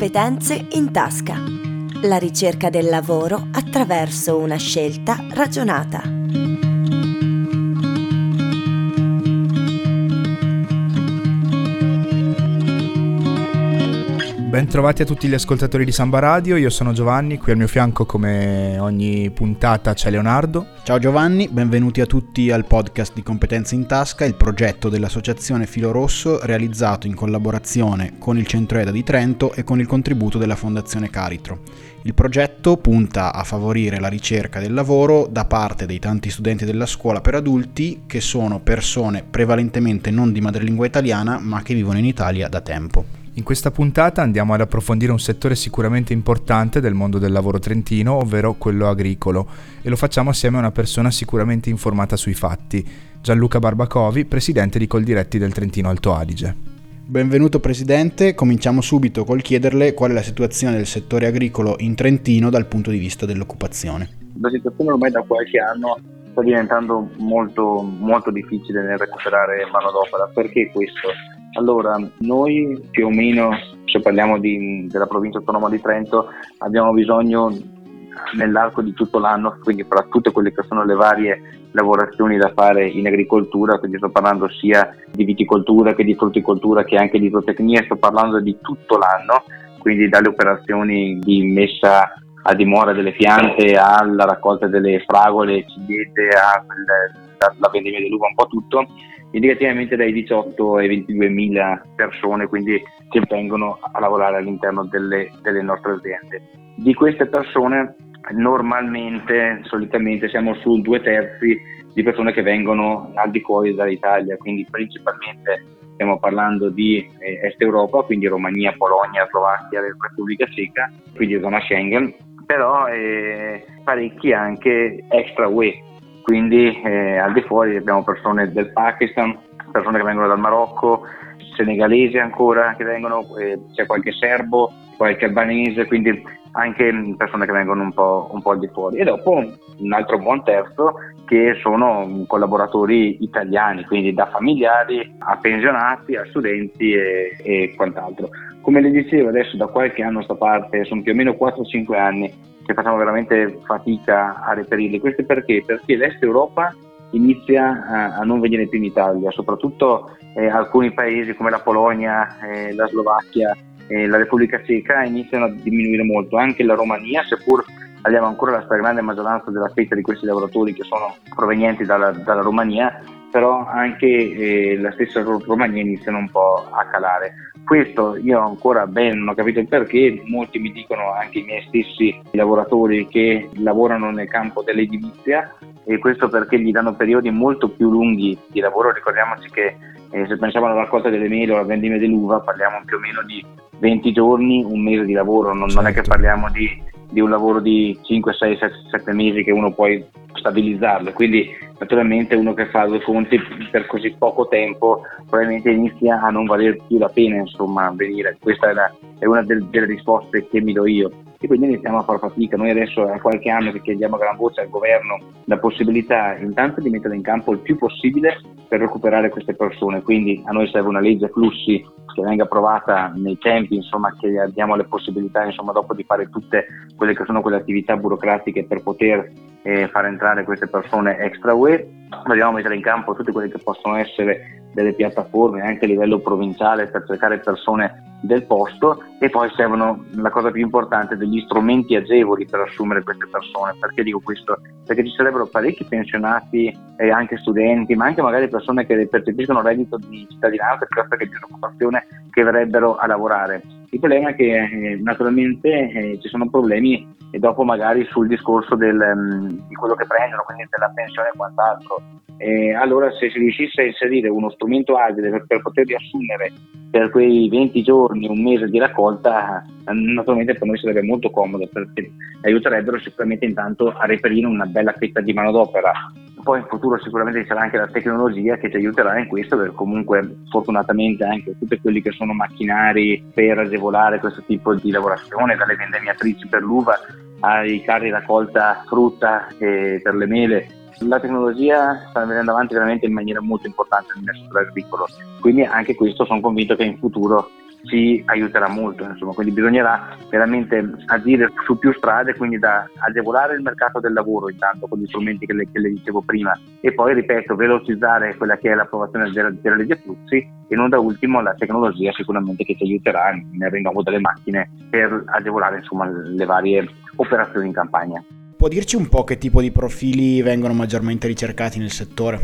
Competenze in tasca. La ricerca del lavoro attraverso una scelta ragionata. Bentrovati a tutti gli ascoltatori di Samba Radio, io sono Giovanni, qui al mio fianco come ogni puntata c'è Leonardo. Ciao Giovanni, benvenuti a tutti al podcast di Competenze in Tasca, il progetto dell'associazione Filo Rosso realizzato in collaborazione con il Centro EDA di Trento e con il contributo della Fondazione Caritro. Il progetto punta a favorire la ricerca del lavoro da parte dei tanti studenti della scuola per adulti che sono persone prevalentemente non di madrelingua italiana ma che vivono in Italia da tempo. In questa puntata andiamo ad approfondire un settore sicuramente importante del mondo del lavoro trentino, ovvero quello agricolo, e lo facciamo assieme a una persona sicuramente informata sui fatti, Gianluca Barbacovi, presidente di Coldiretti del Trentino Alto Adige. Benvenuto Presidente, cominciamo subito col chiederle qual è la situazione del settore agricolo in Trentino dal punto di vista dell'occupazione. La situazione ormai da qualche anno sta diventando molto, molto difficile nel recuperare manodopera. Perché questo? Allora, noi più o meno, se parliamo di, della provincia autonoma di Trento, abbiamo bisogno nell'arco di tutto l'anno, quindi fra tutte quelle che sono le varie lavorazioni da fare in agricoltura, quindi sto parlando sia di viticoltura che di frutticoltura che anche di zootecnia, sto parlando di tutto l'anno, quindi dalle operazioni di messa a dimora delle piante alla raccolta delle fragole, ciliegie, alla vendemmia dell'uva, un po' tutto indicativamente dai 18 ai 22 mila persone quindi, che vengono a lavorare all'interno delle, delle nostre aziende. Di queste persone normalmente, solitamente siamo su due terzi di persone che vengono al di fuori dall'Italia, quindi principalmente stiamo parlando di eh, Est Europa, quindi Romania, Polonia, Slovacchia, Repubblica Ceca, quindi zona Schengen, però eh, parecchi anche extra UE, quindi eh, al di fuori abbiamo persone del Pakistan, persone che vengono dal Marocco, senegalesi ancora che vengono, eh, c'è qualche serbo, qualche albanese, quindi anche persone che vengono un po', un po' al di fuori. E dopo un altro buon terzo che sono collaboratori italiani, quindi da familiari a pensionati, a studenti e, e quant'altro. Come le dicevo adesso da qualche anno a questa parte, sono più o meno 4-5 anni che facciamo veramente fatica a reperirli. Questo perché? Perché l'Est Europa inizia a, a non venire più in Italia, soprattutto eh, alcuni paesi come la Polonia, eh, la Slovacchia, eh, la Repubblica Ceca iniziano a diminuire molto, anche la Romania, seppur abbiamo ancora la stragrande maggioranza della fetta di questi lavoratori che sono provenienti dalla, dalla Romania, però anche eh, la stessa Romania iniziano un po' a calare. Questo io ancora ben non ho capito il perché, molti mi dicono anche i miei stessi lavoratori che lavorano nel campo dell'edilizia e questo perché gli danno periodi molto più lunghi di lavoro, ricordiamoci che eh, se pensiamo alla raccolta delle mele o alla vendemmia dell'uva parliamo più o meno di 20 giorni, un mese di lavoro, non, certo. non è che certo. parliamo di, di, un lavoro di 5, 6, 7, 7 mesi che uno può stabilizzarlo, quindi naturalmente uno che fa due fonti per così poco tempo probabilmente inizia a non valer più la pena insomma venire, questa è, la, è una delle, delle risposte che mi do io e quindi iniziamo a far fatica. Noi adesso a qualche anno che chiediamo a gran voce al governo la possibilità intanto di mettere in campo il più possibile per recuperare queste persone, quindi a noi serve una legge flussi che venga approvata nei tempi, insomma, che diamo le possibilità insomma, dopo di fare tutte quelle che sono quelle attività burocratiche per poter eh, far entrare queste persone extra UE, dobbiamo mettere in campo tutte quelle che possono essere delle piattaforme anche a livello provinciale per cercare persone del posto e poi servono la cosa più importante degli strumenti agevoli per assumere queste persone. Perché dico questo? Perché ci sarebbero parecchi pensionati e anche studenti, ma anche magari persone che percepiscono reddito di cittadinanza piuttosto che di occupazione che verrebbero a lavorare. Il problema è che eh, naturalmente eh, ci sono problemi e dopo magari sul discorso del, um, di quello che prendono, quindi della pensione e quant'altro. Eh, allora se si riuscisse a inserire uno strumento agile per, per poterli assumere per quei 20 giorni, un mese di raccolta, naturalmente per noi sarebbe molto comodo perché aiuterebbero sicuramente intanto a reperire una bella fetta di manodopera. Poi in futuro sicuramente ci sarà anche la tecnologia che ci aiuterà in questo, perché comunque fortunatamente anche tutti quelli che sono macchinari per agevolare questo tipo di lavorazione, dalle vendemmiatrici per l'uva ai carri raccolta frutta e per le mele, la tecnologia sta venendo avanti veramente in maniera molto importante nel settore agricolo, quindi anche questo sono convinto che in futuro ci aiuterà molto, insomma, quindi bisognerà veramente agire su più strade, quindi da agevolare il mercato del lavoro intanto con gli strumenti che le, che le dicevo prima e poi, ripeto, velocizzare quella che è l'approvazione della, della legge Flussi e non da ultimo la tecnologia sicuramente che ci aiuterà nel rinnovo delle macchine per agevolare insomma, le varie operazioni in campagna. Può dirci un po' che tipo di profili vengono maggiormente ricercati nel settore?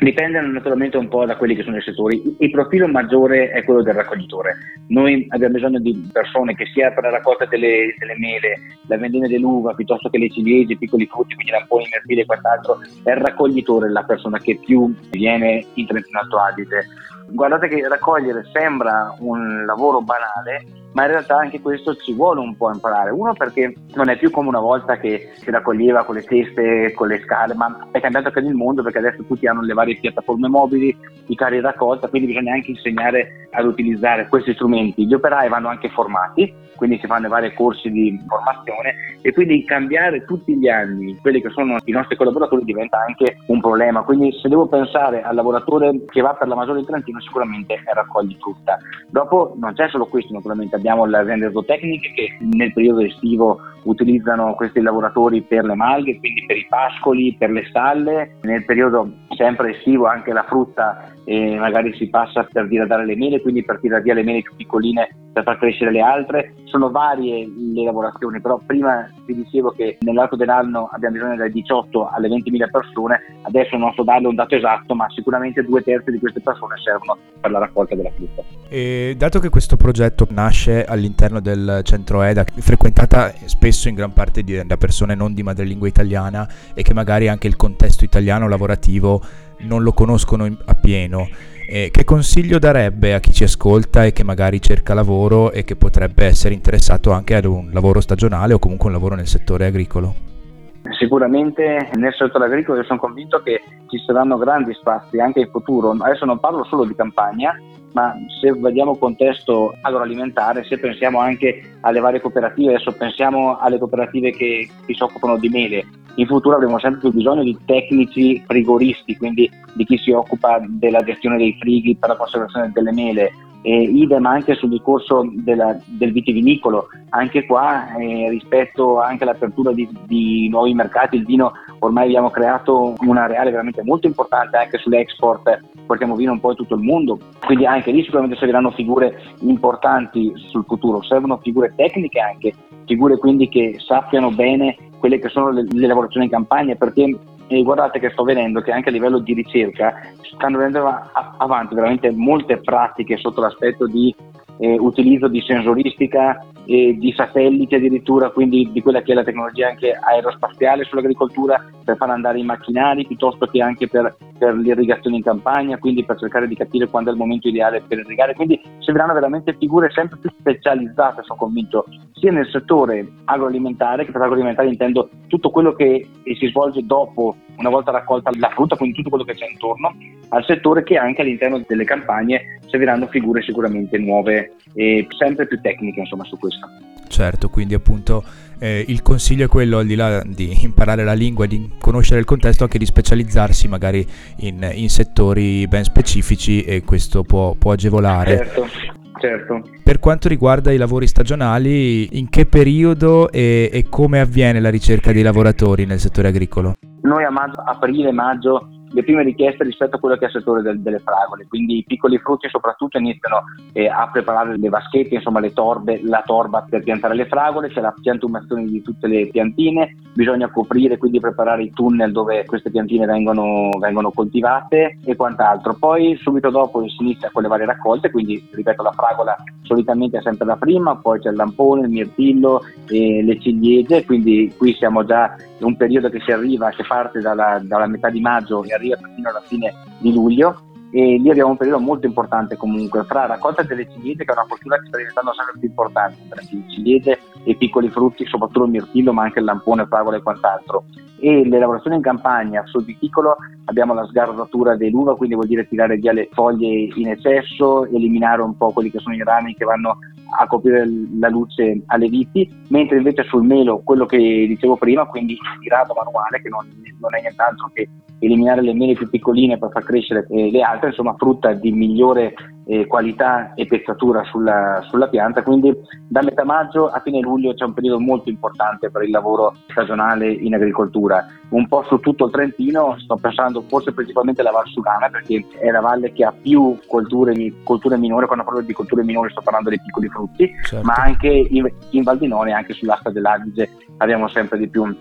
Dipende naturalmente un po' da quelli che sono i settori. Il profilo maggiore è quello del raccoglitore. Noi abbiamo bisogno di persone che sia per la raccolta delle, delle mele, la vendita dell'uva, piuttosto che le ciliegie, i piccoli frutti, quindi lamponi, mirtilli e quant'altro. È il raccoglitore la persona che più viene in Trentino Alto Adige. Guardate che raccogliere sembra un lavoro banale, ma in realtà anche questo ci vuole un po' imparare. Uno perché non è più come una volta che si raccoglieva con le teste, con le scale, ma è cambiato anche il mondo perché adesso tutti hanno le varie piattaforme mobili, i carri raccolta, quindi bisogna anche insegnare ad utilizzare questi strumenti. Gli operai vanno anche formati, quindi si fanno vari corsi di formazione e quindi cambiare tutti gli anni quelli che sono i nostri collaboratori diventa anche un problema. Quindi se devo pensare al lavoratore che va per la Maggiore di Trentino sicuramente raccogli frutta. Dopo non c'è solo questo, naturalmente abbiamo le aziende zootecniche che nel periodo estivo utilizzano questi lavoratori per le malghe, quindi per i pascoli, per le stalle, nel periodo sempre estivo anche la frutta e magari si passa per diradare le mele, quindi per tirare via le mele più piccoline per far crescere le altre. Sono varie le lavorazioni, però prima vi dicevo che nell'arco dell'anno abbiamo bisogno dalle 18 alle 20.000 persone, adesso non so darle un dato esatto, ma sicuramente due terzi di queste persone servono per la raccolta della frutta. E dato che questo progetto nasce all'interno del centro EDA, frequentata spesso in gran parte da persone non di madrelingua italiana e che magari anche il contesto italiano lavorativo non lo conoscono appieno. Eh, che consiglio darebbe a chi ci ascolta e che magari cerca lavoro e che potrebbe essere interessato anche ad un lavoro stagionale o comunque un lavoro nel settore agricolo? Sicuramente nel settore agricolo io sono convinto che ci saranno grandi spazi anche in futuro. Adesso non parlo solo di campagna, ma se vediamo il contesto agroalimentare, se pensiamo anche alle varie cooperative, adesso pensiamo alle cooperative che, che si occupano di mele, in futuro avremo sempre più bisogno di tecnici frigoristi, quindi di chi si occupa della gestione dei frighi per la conservazione delle mele, e idem anche sul discorso della, del vitivinicolo, anche qua eh, rispetto anche all'apertura di, di, nuovi mercati, il vino ormai abbiamo creato un areale veramente molto importante anche sull'export, portiamo vino un po' in tutto il mondo, quindi anche lì sicuramente serviranno figure importanti sul futuro, servono figure tecniche anche, figure quindi che sappiano bene quelle che sono le, le lavorazioni in campagna, perché e guardate che sto vedendo che anche a livello di ricerca stanno venendo avanti veramente molte pratiche sotto l'aspetto di eh, utilizzo di sensoristica e di satelliti addirittura, quindi di quella che è la tecnologia anche aerospaziale sull'agricoltura per far andare i macchinari piuttosto che anche per, per l'irrigazione in campagna, quindi per cercare di capire quando è il momento ideale per irrigare. Quindi serviranno veramente figure sempre più specializzate, sono convinto, sia nel settore agroalimentare, che per agroalimentare intendo tutto quello che si svolge dopo, una volta raccolta la frutta, quindi tutto quello che c'è intorno al settore, che anche all'interno delle campagne serviranno figure sicuramente nuove e sempre più tecniche insomma su questo. Certo, quindi appunto eh, il consiglio è quello, al di là di imparare la lingua e di conoscere il contesto, anche di specializzarsi magari in, in settori ben specifici e questo può, può agevolare. Certo. Certo. Per quanto riguarda i lavori stagionali, in che periodo e, e come avviene la ricerca dei lavoratori nel settore agricolo? Noi a maggio, aprile, maggio le prime richieste rispetto a quello che è il settore del, delle fragole, quindi i piccoli frutti soprattutto iniziano eh, a preparare le vaschette, insomma le torbe, la torba per piantare le fragole, c'è la piantumazione di tutte le piantine, bisogna coprire quindi preparare i tunnel dove queste piantine vengono, vengono coltivate e quant'altro. Poi subito dopo si inizia con le varie raccolte, quindi ripeto la fragola solitamente è sempre la prima, poi c'è il lampone, il mirtillo e le ciliegie, quindi qui siamo già in un periodo che si arriva, che parte dalla, dalla metà di maggio e arriva fino alla fine di luglio. E lì abbiamo un periodo molto importante comunque fra raccolta delle ciliegie che è una cultura che sta diventando sempre più importante tra ciliegie e piccoli frutti soprattutto il mirtillo ma anche il lampone, fragola e quant'altro. E le lavorazioni in campagna sul viticolo abbiamo la sgarzatura dell'uva quindi vuol dire tirare via le foglie in eccesso eliminare un po' quelli che sono i rami che vanno a coprire la luce alle viti, mentre invece sul melo, quello che dicevo prima, quindi il tirato manuale, che non, non, è nient'altro che eliminare le mele più piccoline per far crescere eh, le altre, insomma frutta di migliore eh, qualità e pezzatura sulla, sulla, pianta, quindi da metà maggio a fine luglio c'è un periodo molto importante per il lavoro stagionale in agricoltura. Un po' su tutto il Trentino, sto pensando forse principalmente alla Val Sugana perché è la valle che ha più colture, colture minori, quando parlo di colture minori sto parlando dei piccoli frutti, certo. ma anche in, in Val di None, anche sull'asta dell'Adige abbiamo sempre di più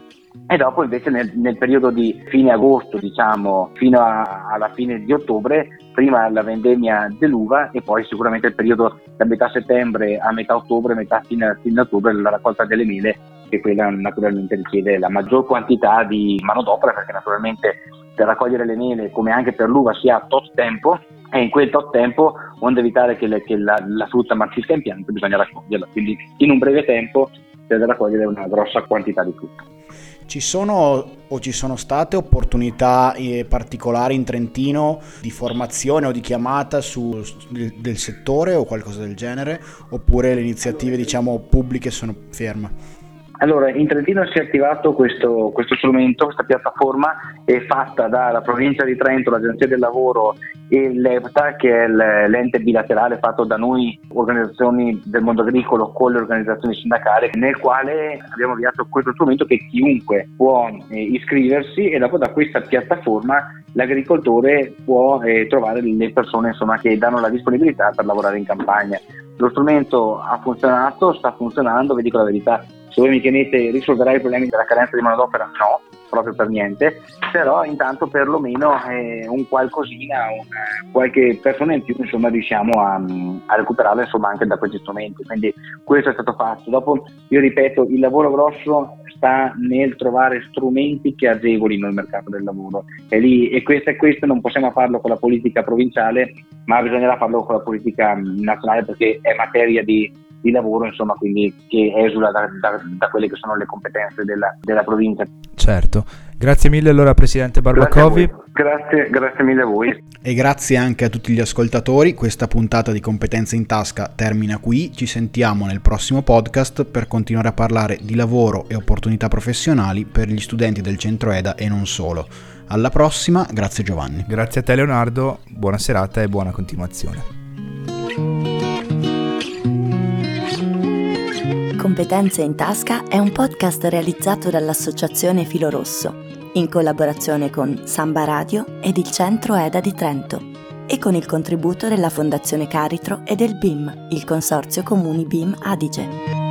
e dopo invece nel, nel, periodo di fine agosto, diciamo, fino a, alla fine di ottobre, prima la vendemmia dell'uva e poi sicuramente il periodo da metà settembre a metà ottobre, metà fine, fine ottobre, la raccolta delle mele, che quella naturalmente richiede la maggior quantità di manodopera, perché naturalmente per raccogliere le mele, come anche per l'uva, si ha tot tempo e in quel tot tempo, onde evitare che, le, che la, la, frutta marcisca in pianto, bisogna raccoglierla. Quindi in un breve tempo si deve raccogliere una grossa quantità di frutta. Ci sono o ci sono state opportunità eh, particolari in Trentino di formazione o di chiamata su, del, del settore o qualcosa del genere? Oppure le iniziative diciamo, pubbliche sono ferme? Allora, in Trentino si è attivato questo, questo strumento, questa piattaforma è fatta dalla provincia di Trento, l'Agenzia del Lavoro e l'EPTA, che è l'ente bilaterale fatto da noi, organizzazioni del mondo agricolo, con le organizzazioni sindacali, nel quale abbiamo avviato questo strumento che chiunque può eh, iscriversi e dopo da questa piattaforma l'agricoltore può eh, trovare le persone insomma, che danno la disponibilità per lavorare in campagna. Lo strumento ha funzionato, sta funzionando, vi dico la verità, se voi mi chiedete risolverà i problemi della carenza di manodopera, no, proprio per niente, però intanto perlomeno eh, un qualcosina, un, eh, qualche persona in più insomma riusciamo a, a recuperarla insomma anche da questi strumenti, quindi questo è stato fatto. Dopo io ripeto, il lavoro grosso sta nel trovare strumenti che agevolino il mercato del lavoro. E, lì, e questo e questo non possiamo farlo con la politica provinciale ma bisognerà farlo con la politica nazionale perché è materia di di lavoro, insomma, quindi che esula da, da, da, quelle che sono le competenze della, della, provincia. Certo, grazie mille allora Presidente Barbacovi. Grazie, grazie, mille a voi. E grazie anche a tutti gli ascoltatori, questa puntata di Competenze in Tasca termina qui, ci sentiamo nel prossimo podcast per continuare a parlare di lavoro e opportunità professionali per gli studenti del centro EDA e non solo. Alla prossima, grazie Giovanni. Grazie a te Leonardo, buona serata e buona continuazione. Competenze in Tasca è un podcast realizzato dall'Associazione Filo Rosso, in collaborazione con Samba Radio ed il Centro EDA di Trento, e con il contributo della Fondazione Caritro e del BIM, il Consorzio Comuni BIM Adige.